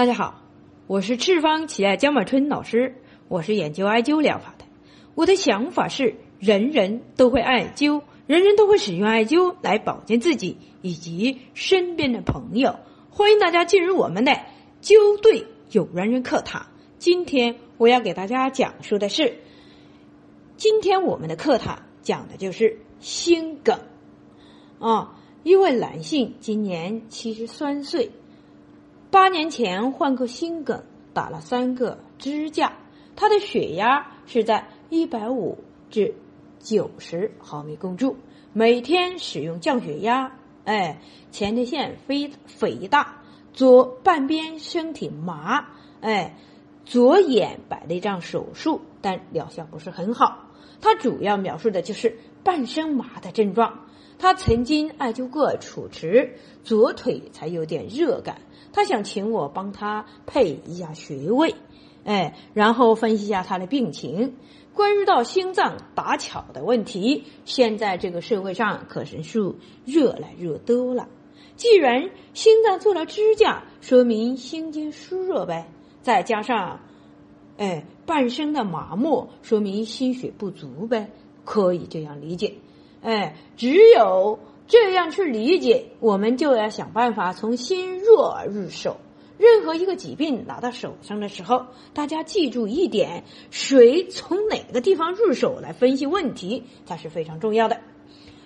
大家好，我是赤方奇爱江满春老师，我是研究艾灸疗法的。我的想法是，人人都会艾灸，人人都会使用艾灸来保健自己以及身边的朋友。欢迎大家进入我们的灸对有缘人课堂。今天我要给大家讲述的是，今天我们的课堂讲的就是心梗啊。一位男性今年七十三岁。八年前患过心梗，打了三个支架，他的血压是在一百五至九十毫米汞柱，每天使用降血压。哎，前列腺肥肥大，左半边身体麻，哎，左眼摆了一张手术，但疗效不是很好。他主要描述的就是半身麻的症状。他曾经艾灸过楚池，左腿才有点热感。他想请我帮他配一下穴位，哎，然后分析一下他的病情。关于到心脏打巧的问题，现在这个社会上可是数越来越多了。既然心脏做了支架，说明心经疏弱呗。再加上，哎，半身的麻木，说明心血不足呗。可以这样理解，哎，只有。这样去理解，我们就要想办法从心弱入手。任何一个疾病拿到手上的时候，大家记住一点：谁从哪个地方入手来分析问题，它是非常重要的。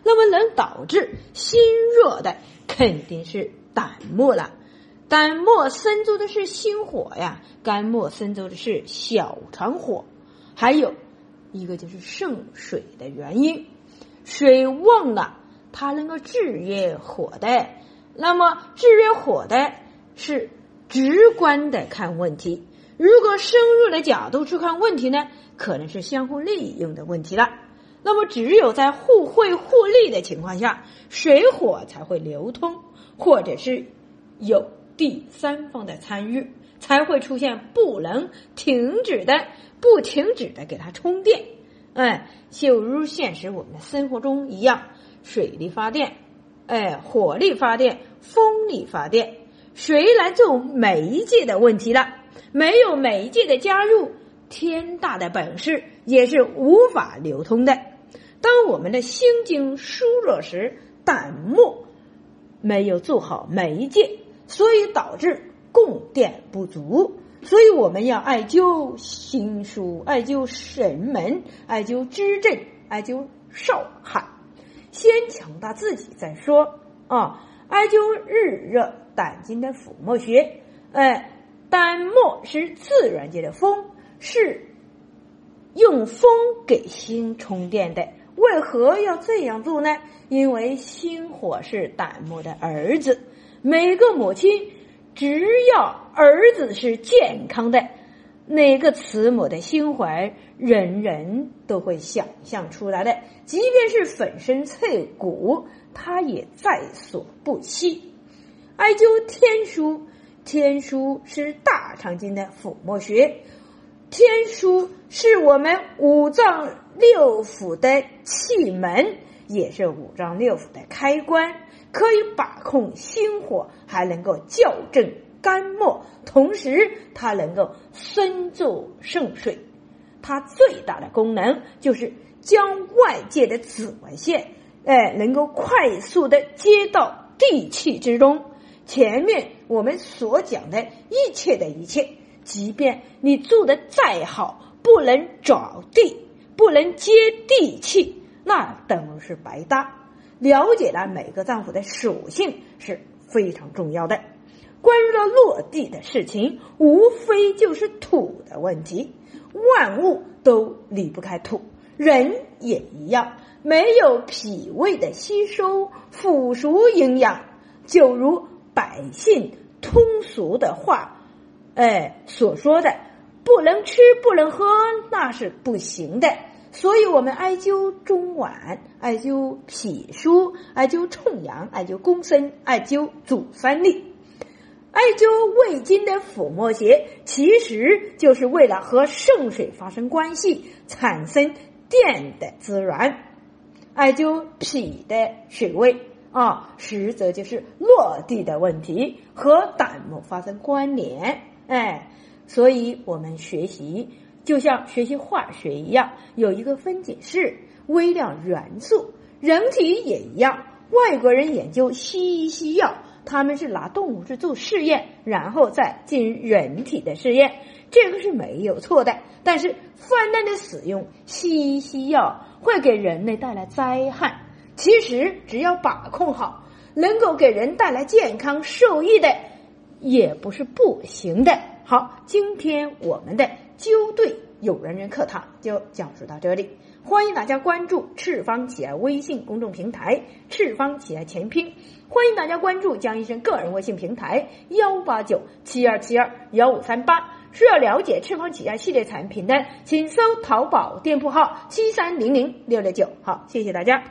那么，能导致心弱的肯定是胆沫了。胆沫生出的是心火呀，肝沫生出的是小肠火，还有一个就是肾水的原因，水旺了。它能够制约火的，那么制约火的是直观的看问题。如果深入的角度去看问题呢，可能是相互利用的问题了。那么只有在互惠互利的情况下，水火才会流通，或者是有第三方的参与，才会出现不能停止的、不停止的给它充电。哎，就如现实我们的生活中一样。水力发电，哎，火力发电，风力发电，谁来做媒介的问题了？没有媒介的加入，天大的本事也是无法流通的。当我们的心经疏弱时，胆木没有做好媒介，所以导致供电不足。所以我们要艾灸心枢，艾灸神门，艾灸支正，艾灸少海。先强大自己再说啊！艾灸日热胆经的腹膜穴，哎，胆膜是自然界的风，是用风给心充电的。为何要这样做呢？因为心火是胆膜的儿子，每个母亲只要儿子是健康的。哪个慈母的心怀，人人都会想象出来的。即便是粉身碎骨，他也在所不惜。艾灸天枢，天枢是大肠经的腹膜穴，天枢是我们五脏六腑的气门，也是五脏六腑的开关，可以把控心火，还能够校正。肝末，同时它能够生助肾水，它最大的功能就是将外界的紫外线，哎，能够快速的接到地气之中。前面我们所讲的一切的一切，即便你做的再好，不能着地，不能接地气，那等于是白搭。了解了每个脏腑的属性是非常重要的。关于了落地的事情，无非就是土的问题。万物都离不开土，人也一样。没有脾胃的吸收腐熟营养，就如百姓通俗的话，哎所说的，不能吃不能喝，那是不行的。所以我们艾灸中脘，艾灸脾腧，艾灸冲阳，艾灸公孙，艾灸足三里。艾灸胃经的腹膜穴，其实就是为了和肾水发生关系，产生电的滋润。艾灸脾的穴位啊，实则就是落地的问题和弹幕发生关联。哎，所以我们学习就像学习化学一样，有一个分解式微量元素，人体也一样。外国人研究西医西药，他们是拿动物去做试验，然后再进人体的试验，这个是没有错的。但是泛滥的使用西医西药会给人类带来灾害。其实只要把控好，能够给人带来健康受益的，也不是不行的。好，今天我们的纠对有缘人课堂就讲述到这里。欢迎大家关注赤方企业微信公众平台“赤方企业全拼”，欢迎大家关注江医生个人微信平台幺八九七二七二幺五三八。需要了解赤方企业系列产品的，请搜淘宝店铺号七三零零六六九。好，谢谢大家。